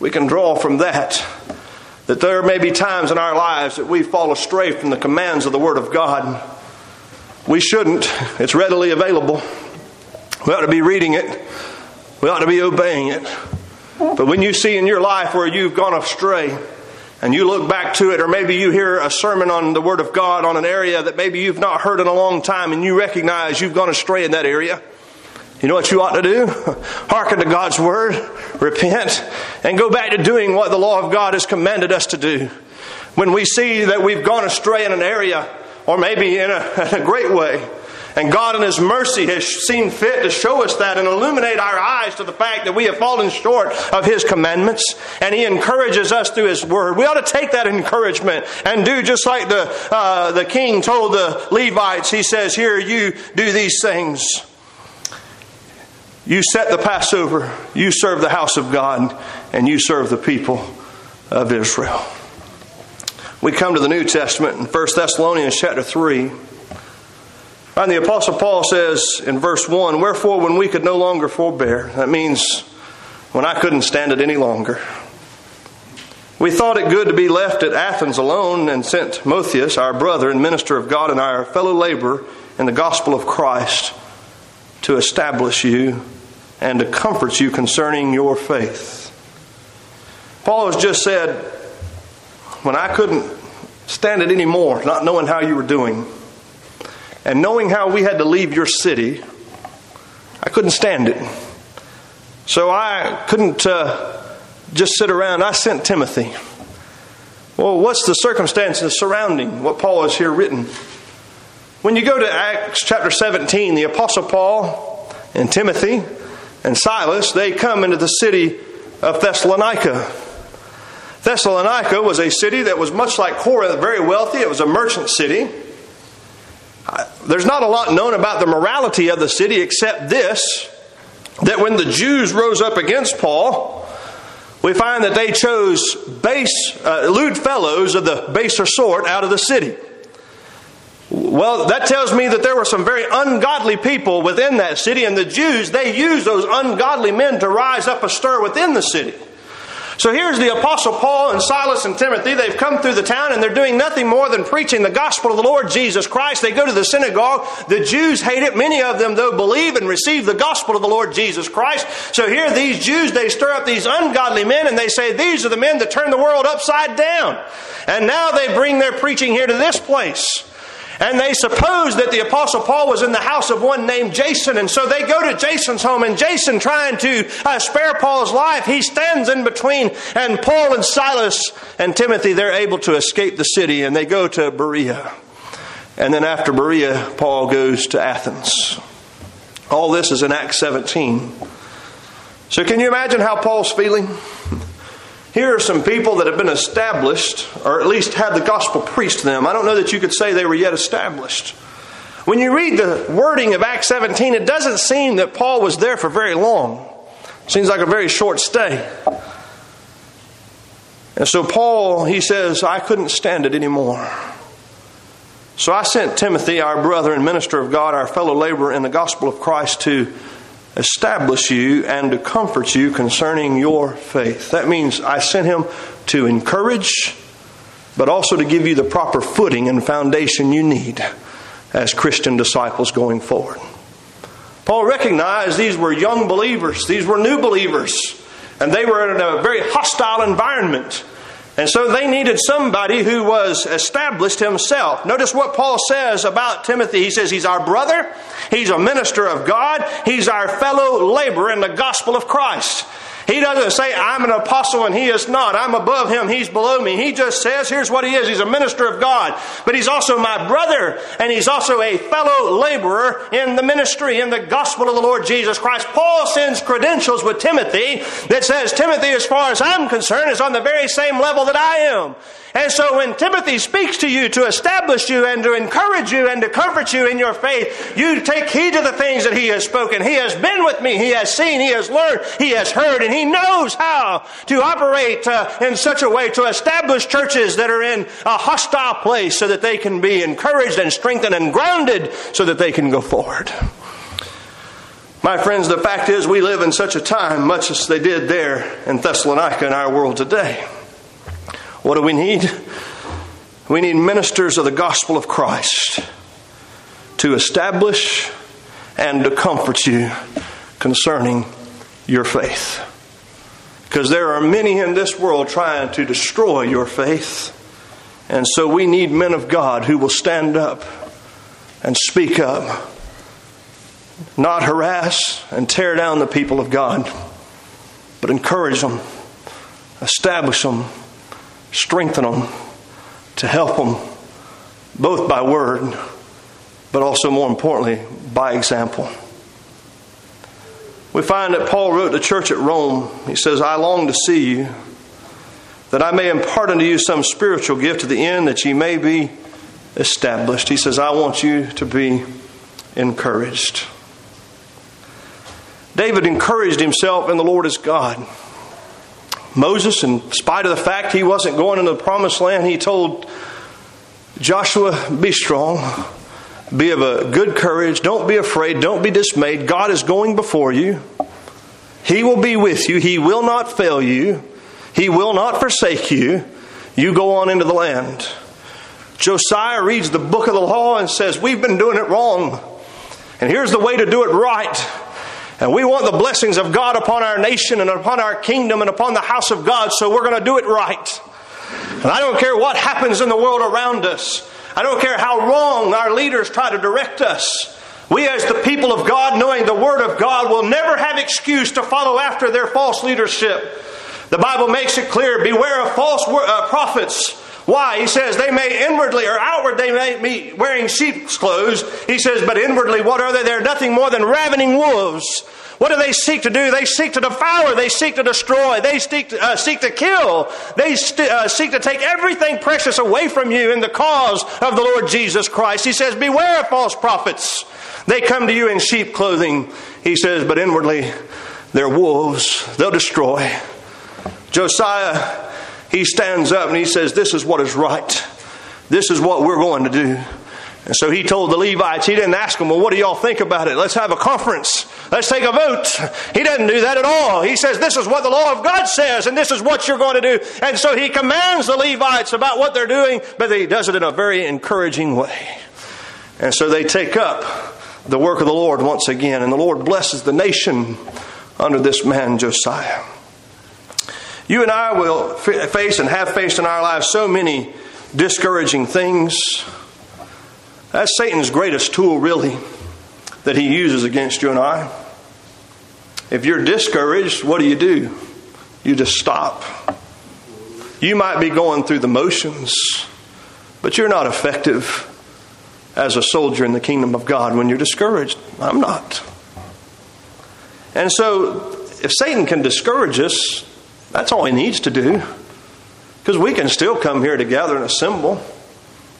We can draw from that that there may be times in our lives that we fall astray from the commands of the Word of God. We shouldn't. It's readily available. We ought to be reading it. We ought to be obeying it. But when you see in your life where you've gone astray, and you look back to it, or maybe you hear a sermon on the Word of God on an area that maybe you've not heard in a long time, and you recognize you've gone astray in that area, you know what you ought to do? Hearken to God's word, repent, and go back to doing what the law of God has commanded us to do. When we see that we've gone astray in an area, or maybe in a, in a great way, and God in His mercy has seen fit to show us that and illuminate our eyes to the fact that we have fallen short of His commandments. And He encourages us through His Word. We ought to take that encouragement and do just like the, uh, the king told the Levites. He says, Here, you do these things. You set the Passover, you serve the house of God, and you serve the people of Israel. We come to the New Testament in 1 Thessalonians chapter 3. And the Apostle Paul says in verse 1 Wherefore, when we could no longer forbear, that means when I couldn't stand it any longer, we thought it good to be left at Athens alone and sent Timotheus, our brother and minister of God and our fellow laborer in the gospel of Christ, to establish you and to comfort you concerning your faith. Paul has just said, when I couldn't stand it anymore, not knowing how you were doing, and knowing how we had to leave your city, I couldn't stand it. So I couldn't uh, just sit around. I sent Timothy. Well, what's the circumstances surrounding what Paul has here written? When you go to Acts chapter 17, the Apostle Paul and Timothy and Silas, they come into the city of Thessalonica. Thessalonica was a city that was much like Corinth, very wealthy. It was a merchant city. There's not a lot known about the morality of the city except this that when the Jews rose up against Paul, we find that they chose base, uh, lewd fellows of the baser sort out of the city. Well, that tells me that there were some very ungodly people within that city, and the Jews, they used those ungodly men to rise up a stir within the city. So here's the Apostle Paul and Silas and Timothy. They've come through the town and they're doing nothing more than preaching the gospel of the Lord Jesus Christ. They go to the synagogue. The Jews hate it. Many of them, though, believe and receive the gospel of the Lord Jesus Christ. So here, these Jews, they stir up these ungodly men and they say, These are the men that turn the world upside down. And now they bring their preaching here to this place. And they suppose that the Apostle Paul was in the house of one named Jason. And so they go to Jason's home, and Jason, trying to uh, spare Paul's life, he stands in between. And Paul and Silas and Timothy, they're able to escape the city, and they go to Berea. And then after Berea, Paul goes to Athens. All this is in Acts 17. So can you imagine how Paul's feeling? Here are some people that have been established, or at least had the gospel preached to them. I don't know that you could say they were yet established. When you read the wording of Acts 17, it doesn't seem that Paul was there for very long. Seems like a very short stay. And so Paul, he says, I couldn't stand it anymore. So I sent Timothy, our brother and minister of God, our fellow laborer in the gospel of Christ, to establish you and to comfort you concerning your faith. That means I sent him to encourage, but also to give you the proper footing and foundation you need as Christian disciples going forward. Paul recognized these were young believers, these were new believers, and they were in a very hostile environment. And so they needed somebody who was established himself. Notice what Paul says about Timothy. He says he's our brother, he's a minister of God, he's our fellow laborer in the gospel of Christ. He doesn't say, I'm an apostle and he is not. I'm above him, he's below me. He just says, here's what he is. He's a minister of God. But he's also my brother and he's also a fellow laborer in the ministry, in the gospel of the Lord Jesus Christ. Paul sends credentials with Timothy that says, Timothy, as far as I'm concerned, is on the very same level that I am. And so when Timothy speaks to you to establish you and to encourage you and to comfort you in your faith, you take heed to the things that he has spoken. He has been with me. He has seen. He has learned. He has heard. And he knows how to operate uh, in such a way to establish churches that are in a hostile place so that they can be encouraged and strengthened and grounded so that they can go forward. My friends, the fact is we live in such a time, much as they did there in Thessalonica in our world today. What do we need? We need ministers of the gospel of Christ to establish and to comfort you concerning your faith. Because there are many in this world trying to destroy your faith. And so we need men of God who will stand up and speak up, not harass and tear down the people of God, but encourage them, establish them, strengthen them, to help them, both by word, but also more importantly, by example. We find that Paul wrote to the church at Rome, he says, I long to see you, that I may impart unto you some spiritual gift to the end that ye may be established. He says, I want you to be encouraged. David encouraged himself in the Lord as God. Moses, in spite of the fact he wasn't going into the promised land, he told Joshua, Be strong, be of a good courage, don't be afraid, don't be dismayed. God is going before you. He will be with you, He will not fail you, He will not forsake you. You go on into the land. Josiah reads the book of the law and says, We've been doing it wrong. And here's the way to do it right. And we want the blessings of God upon our nation and upon our kingdom and upon the house of God, so we're going to do it right. And I don't care what happens in the world around us. I don't care how wrong our leaders try to direct us. We, as the people of God, knowing the Word of God, will never have excuse to follow after their false leadership. The Bible makes it clear beware of false uh, prophets. Why? He says they may inwardly or outward they may be wearing sheep's clothes. He says, but inwardly, what are they? They're nothing more than ravening wolves. What do they seek to do? They seek to devour. They seek to destroy. They seek to, uh, seek to kill. They st- uh, seek to take everything precious away from you in the cause of the Lord Jesus Christ. He says, Beware of false prophets. They come to you in sheep clothing. He says, but inwardly, they're wolves. They'll destroy. Josiah he stands up and he says, This is what is right. This is what we're going to do. And so he told the Levites, he didn't ask them, Well, what do y'all think about it? Let's have a conference. Let's take a vote. He doesn't do that at all. He says, This is what the law of God says, and this is what you're going to do. And so he commands the Levites about what they're doing, but he does it in a very encouraging way. And so they take up the work of the Lord once again, and the Lord blesses the nation under this man, Josiah. You and I will face and have faced in our lives so many discouraging things. That's Satan's greatest tool, really, that he uses against you and I. If you're discouraged, what do you do? You just stop. You might be going through the motions, but you're not effective as a soldier in the kingdom of God when you're discouraged. I'm not. And so, if Satan can discourage us, that's all he needs to do. Because we can still come here together and assemble.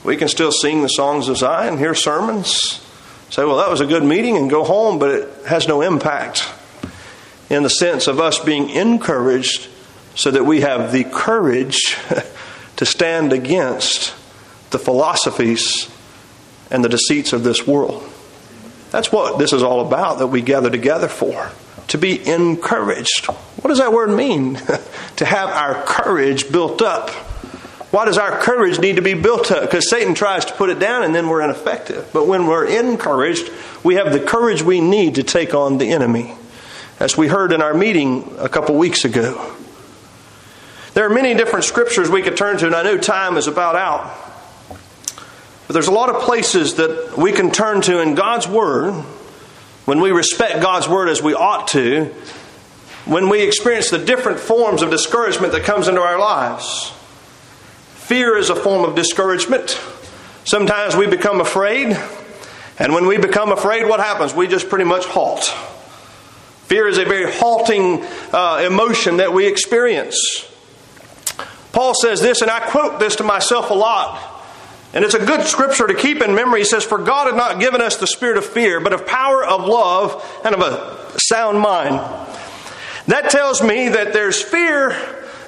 We can still sing the songs of Zion, hear sermons, say, well, that was a good meeting, and go home, but it has no impact in the sense of us being encouraged so that we have the courage to stand against the philosophies and the deceits of this world. That's what this is all about that we gather together for to be encouraged. What does that word mean? to have our courage built up. Why does our courage need to be built up? Because Satan tries to put it down and then we're ineffective. But when we're encouraged, we have the courage we need to take on the enemy. As we heard in our meeting a couple weeks ago. There are many different scriptures we could turn to, and I know time is about out. But there's a lot of places that we can turn to in God's Word when we respect God's Word as we ought to, when we experience the different forms of discouragement that comes into our lives. Fear is a form of discouragement. Sometimes we become afraid, and when we become afraid, what happens? We just pretty much halt. Fear is a very halting uh, emotion that we experience. Paul says this, and I quote this to myself a lot, and it's a good scripture to keep in memory. He says, For God had not given us the spirit of fear, but of power, of love, and of a sound mind. That tells me that there's fear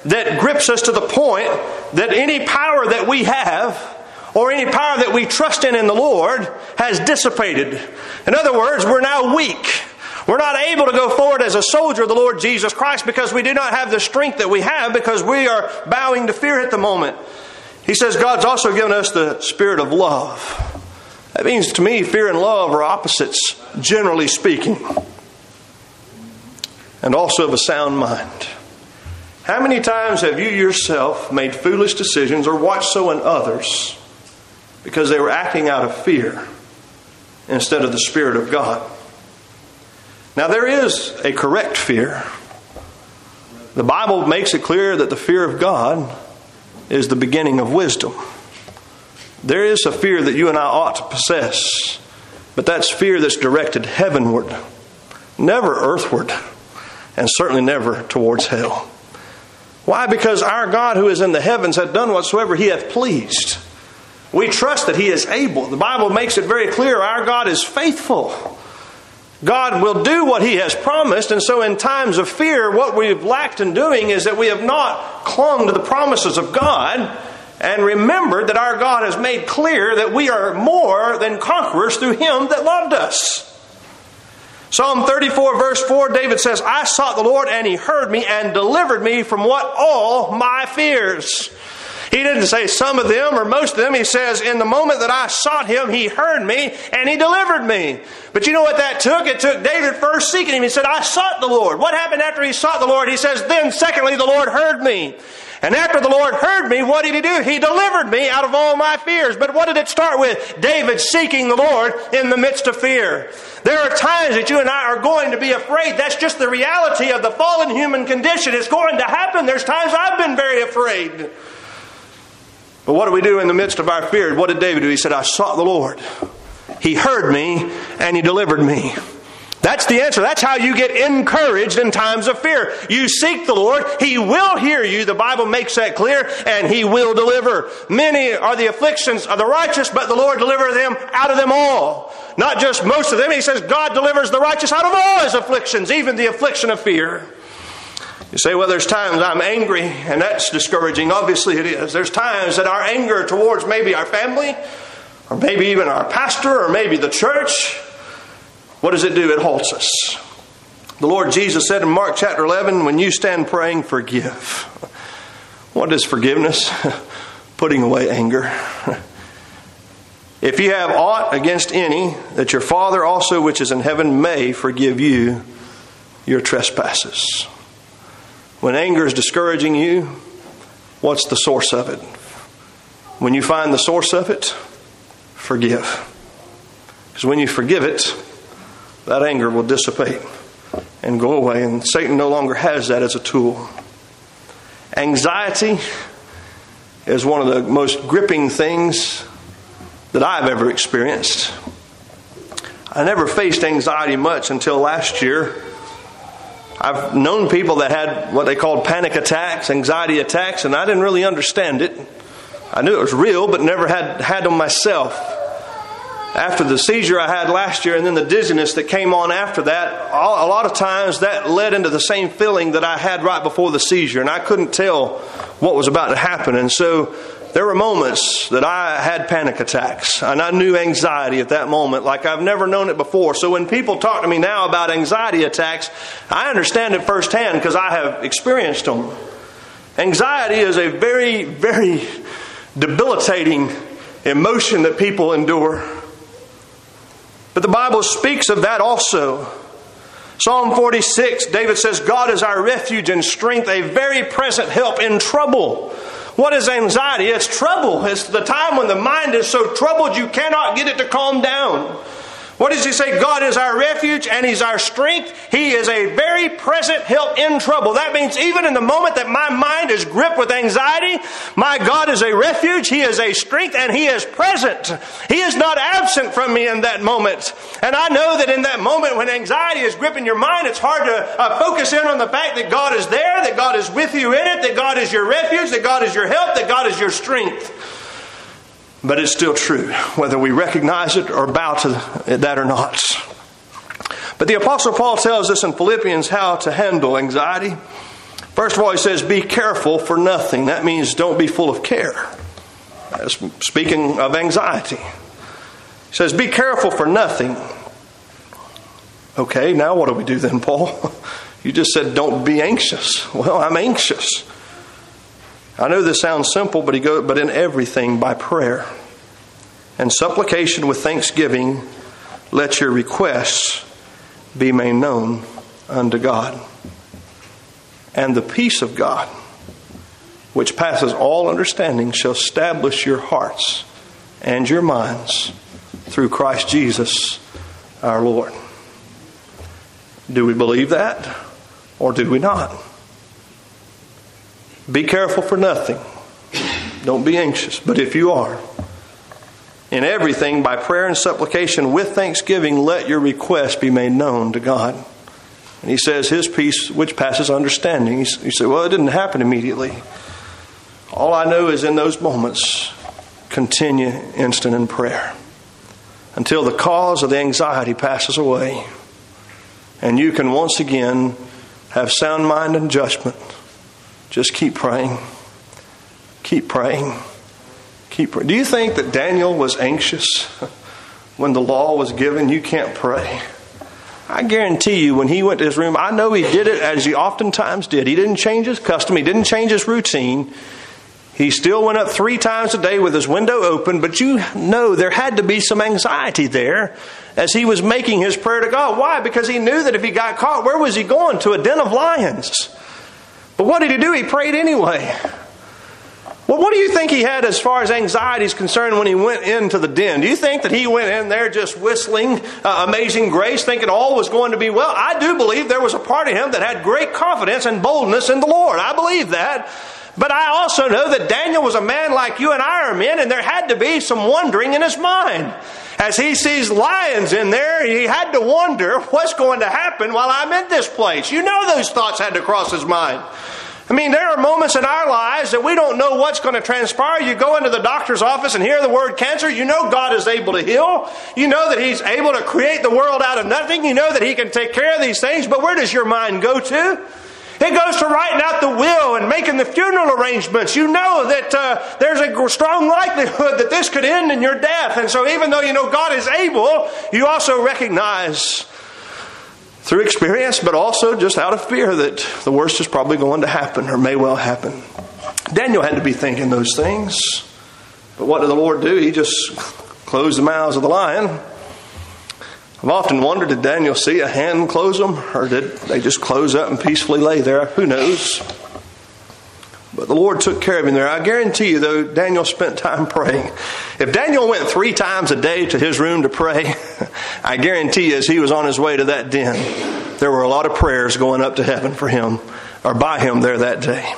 that grips us to the point that any power that we have or any power that we trust in in the Lord has dissipated. In other words, we're now weak. We're not able to go forward as a soldier of the Lord Jesus Christ because we do not have the strength that we have because we are bowing to fear at the moment. He says God's also given us the spirit of love. That means to me, fear and love are opposites, generally speaking and also of a sound mind. How many times have you yourself made foolish decisions or watched so in others because they were acting out of fear instead of the Spirit of God? Now, there is a correct fear. The Bible makes it clear that the fear of God is the beginning of wisdom. There is a fear that you and I ought to possess, but that's fear that's directed heavenward, never earthward and certainly never towards hell. Why? Because our God who is in the heavens hath done whatsoever he hath pleased. We trust that he is able. The Bible makes it very clear our God is faithful. God will do what he has promised, and so in times of fear, what we've lacked in doing is that we have not clung to the promises of God and remembered that our God has made clear that we are more than conquerors through him that loved us. Psalm 34, verse 4, David says, I sought the Lord and he heard me and delivered me from what? All my fears. He didn't say some of them or most of them. He says, in the moment that I sought him, he heard me and he delivered me. But you know what that took? It took David first seeking him. He said, I sought the Lord. What happened after he sought the Lord? He says, then secondly, the Lord heard me. And after the Lord heard me, what did he do? He delivered me out of all my fears. But what did it start with? David seeking the Lord in the midst of fear. There are times that you and I are going to be afraid. That's just the reality of the fallen human condition. It's going to happen. There's times I've been very afraid. But what do we do in the midst of our fear? What did David do? He said, I sought the Lord. He heard me and he delivered me. That's the answer. That's how you get encouraged in times of fear. You seek the Lord. He will hear you. The Bible makes that clear and He will deliver. Many are the afflictions of the righteous, but the Lord delivers them out of them all. Not just most of them. He says God delivers the righteous out of all His afflictions, even the affliction of fear. You say, well, there's times I'm angry, and that's discouraging. Obviously, it is. There's times that our anger towards maybe our family, or maybe even our pastor, or maybe the church, what does it do? It halts us. The Lord Jesus said in Mark chapter 11, when you stand praying, forgive. What is forgiveness? Putting away anger. If you have aught against any, that your Father also which is in heaven may forgive you your trespasses. When anger is discouraging you, what's the source of it? When you find the source of it, forgive. Because when you forgive it, that anger will dissipate and go away, and Satan no longer has that as a tool. Anxiety is one of the most gripping things that I've ever experienced. I never faced anxiety much until last year. I've known people that had what they called panic attacks, anxiety attacks, and I didn't really understand it. I knew it was real, but never had had them myself after the seizure I had last year and then the dizziness that came on after that, a lot of times that led into the same feeling that I had right before the seizure, and I couldn't tell what was about to happen. And so there were moments that I had panic attacks, and I knew anxiety at that moment like I've never known it before. So when people talk to me now about anxiety attacks, I understand it firsthand because I have experienced them. Anxiety is a very, very debilitating emotion that people endure. But the Bible speaks of that also. Psalm 46, David says, God is our refuge and strength, a very present help in trouble. What is anxiety? It's trouble. It's the time when the mind is so troubled you cannot get it to calm down. What does he say? God is our refuge and He's our strength. He is a very present help in trouble. That means even in the moment that my mind is gripped with anxiety, my God is a refuge, He is a strength, and He is present. He is not absent from me in that moment. And I know that in that moment when anxiety is gripping your mind, it's hard to uh, focus in on the fact that God is there, that God is with you in it, that God is your refuge, that God is your help, that God is your strength. But it's still true, whether we recognize it or bow to that or not. But the Apostle Paul tells us in Philippians how to handle anxiety. First of all, he says, Be careful for nothing. That means don't be full of care. That's Speaking of anxiety, he says, Be careful for nothing. Okay, now what do we do then, Paul? You just said, Don't be anxious. Well, I'm anxious. I know this sounds simple, but he goes, but in everything by prayer and supplication with thanksgiving, let your requests be made known unto God. And the peace of God, which passes all understanding, shall establish your hearts and your minds through Christ Jesus our Lord. Do we believe that or do we not? Be careful for nothing. Don't be anxious. But if you are, in everything, by prayer and supplication with thanksgiving, let your request be made known to God. And he says, His peace, which passes understanding. You say, Well, it didn't happen immediately. All I know is in those moments, continue instant in prayer until the cause of the anxiety passes away and you can once again have sound mind and judgment just keep praying. Keep praying. Keep praying. Do you think that Daniel was anxious when the law was given? You can't pray. I guarantee you, when he went to his room, I know he did it as he oftentimes did. He didn't change his custom, he didn't change his routine. He still went up three times a day with his window open, but you know there had to be some anxiety there as he was making his prayer to God. Why? Because he knew that if he got caught, where was he going? To a den of lions. But what did he do? He prayed anyway. Well, what do you think he had as far as anxiety is concerned when he went into the den? Do you think that he went in there just whistling uh, Amazing Grace, thinking all was going to be well? I do believe there was a part of him that had great confidence and boldness in the Lord. I believe that. But I also know that Daniel was a man like you and I are men, and there had to be some wondering in his mind. As he sees lions in there, he had to wonder what's going to happen while I'm in this place. You know those thoughts had to cross his mind. I mean, there are moments in our lives that we don't know what's going to transpire. You go into the doctor's office and hear the word cancer. You know God is able to heal. You know that He's able to create the world out of nothing. You know that He can take care of these things. But where does your mind go to? It goes to writing out the will and making the funeral arrangements. You know that uh, there's a strong likelihood that this could end in your death. And so, even though you know God is able, you also recognize through experience, but also just out of fear that the worst is probably going to happen or may well happen. Daniel had to be thinking those things. But what did the Lord do? He just closed the mouths of the lion I've often wondered did Daniel see a hand close them, or did they just close up and peacefully lay there? Who knows? But the Lord took care of him there. I guarantee you, though, Daniel spent time praying. If Daniel went three times a day to his room to pray, I guarantee you, as he was on his way to that den, there were a lot of prayers going up to heaven for him or by him there that day.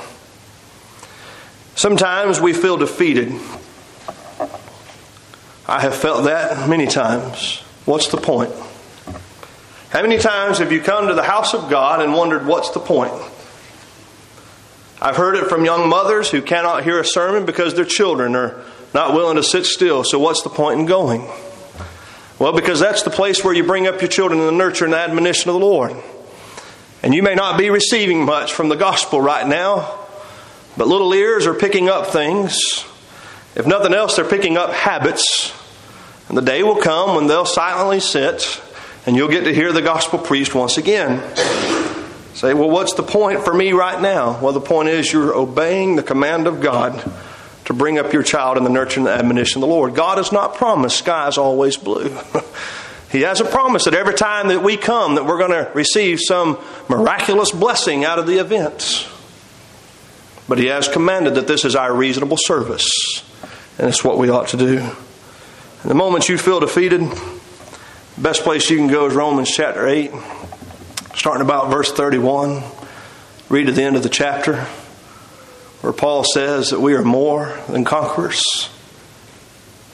Sometimes we feel defeated. I have felt that many times. What's the point? How many times have you come to the house of God and wondered, what's the point? I've heard it from young mothers who cannot hear a sermon because their children are not willing to sit still. So, what's the point in going? Well, because that's the place where you bring up your children in the nurture and admonition of the Lord. And you may not be receiving much from the gospel right now, but little ears are picking up things. If nothing else, they're picking up habits and the day will come when they'll silently sit and you'll get to hear the gospel preached once again. Say, well, what's the point for me right now? Well, the point is you're obeying the command of God to bring up your child in the nurture and the admonition of the Lord. God has not promised skies always blue. he hasn't promised that every time that we come that we're going to receive some miraculous blessing out of the events. But he has commanded that this is our reasonable service, and it's what we ought to do. In the moment you feel defeated, Best place you can go is Romans chapter 8, starting about verse 31. Read to the end of the chapter, where Paul says that we are more than conquerors.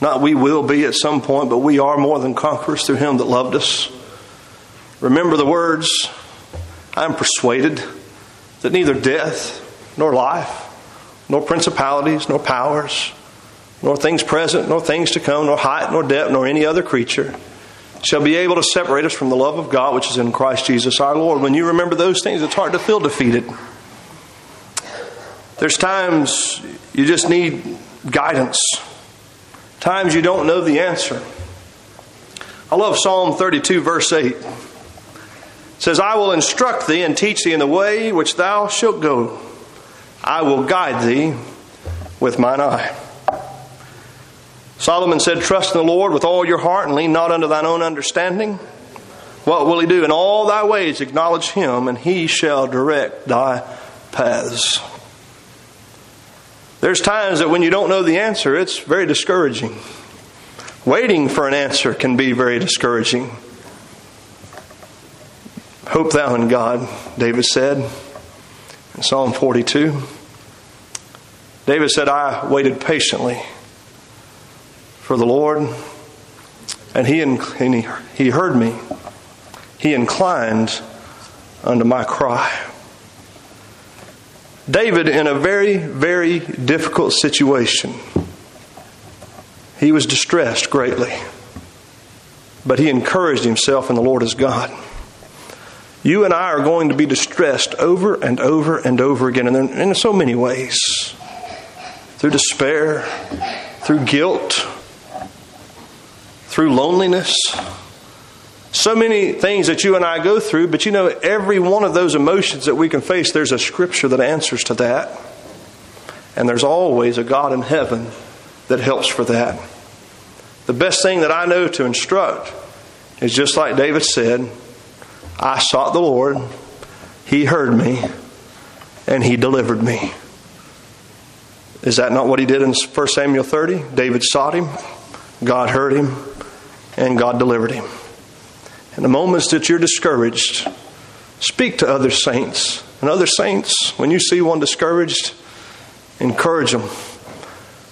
Not we will be at some point, but we are more than conquerors through him that loved us. Remember the words I am persuaded that neither death, nor life, nor principalities, nor powers, nor things present, nor things to come, nor height, nor depth, nor any other creature shall be able to separate us from the love of God which is in Christ Jesus our Lord. When you remember those things, it's hard to feel defeated. There's times you just need guidance, times you don't know the answer. I love Psalm 32, verse 8. It says, I will instruct thee and teach thee in the way which thou shalt go. I will guide thee with mine eye. Solomon said, Trust in the Lord with all your heart and lean not unto thine own understanding. What will he do? In all thy ways acknowledge him, and he shall direct thy paths. There's times that when you don't know the answer, it's very discouraging. Waiting for an answer can be very discouraging. Hope thou in God, David said in Psalm 42. David said, I waited patiently for the Lord, and he, and he, he heard me. He inclined unto my cry. David, in a very, very difficult situation, he was distressed greatly, but he encouraged himself in the Lord as God. You and I are going to be distressed over and over and over again, and in so many ways through despair, through guilt, through loneliness. So many things that you and I go through, but you know, every one of those emotions that we can face, there's a scripture that answers to that. And there's always a God in heaven that helps for that. The best thing that I know to instruct is just like David said I sought the Lord, He heard me, and He delivered me. Is that not what He did in 1 Samuel 30? David sought Him, God heard Him, and God delivered him. In the moments that you're discouraged, speak to other saints. And other saints, when you see one discouraged, encourage them.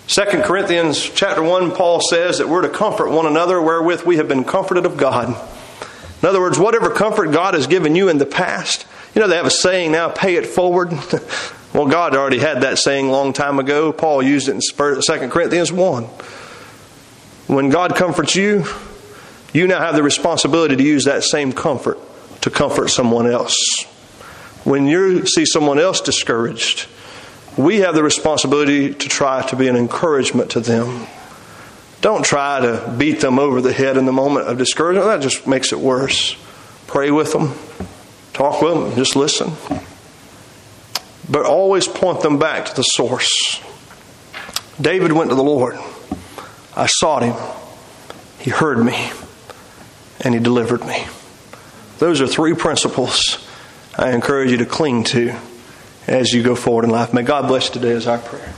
2 Corinthians chapter 1, Paul says that we're to comfort one another wherewith we have been comforted of God. In other words, whatever comfort God has given you in the past, you know, they have a saying now, pay it forward. well, God already had that saying a long time ago. Paul used it in 2 Corinthians 1. When God comforts you, you now have the responsibility to use that same comfort to comfort someone else. When you see someone else discouraged, we have the responsibility to try to be an encouragement to them. Don't try to beat them over the head in the moment of discouragement. That just makes it worse. Pray with them, talk with them, just listen. But always point them back to the source. David went to the Lord. I sought him. He heard me and He delivered me. Those are three principles I encourage you to cling to as you go forward in life. May God bless today as our prayer.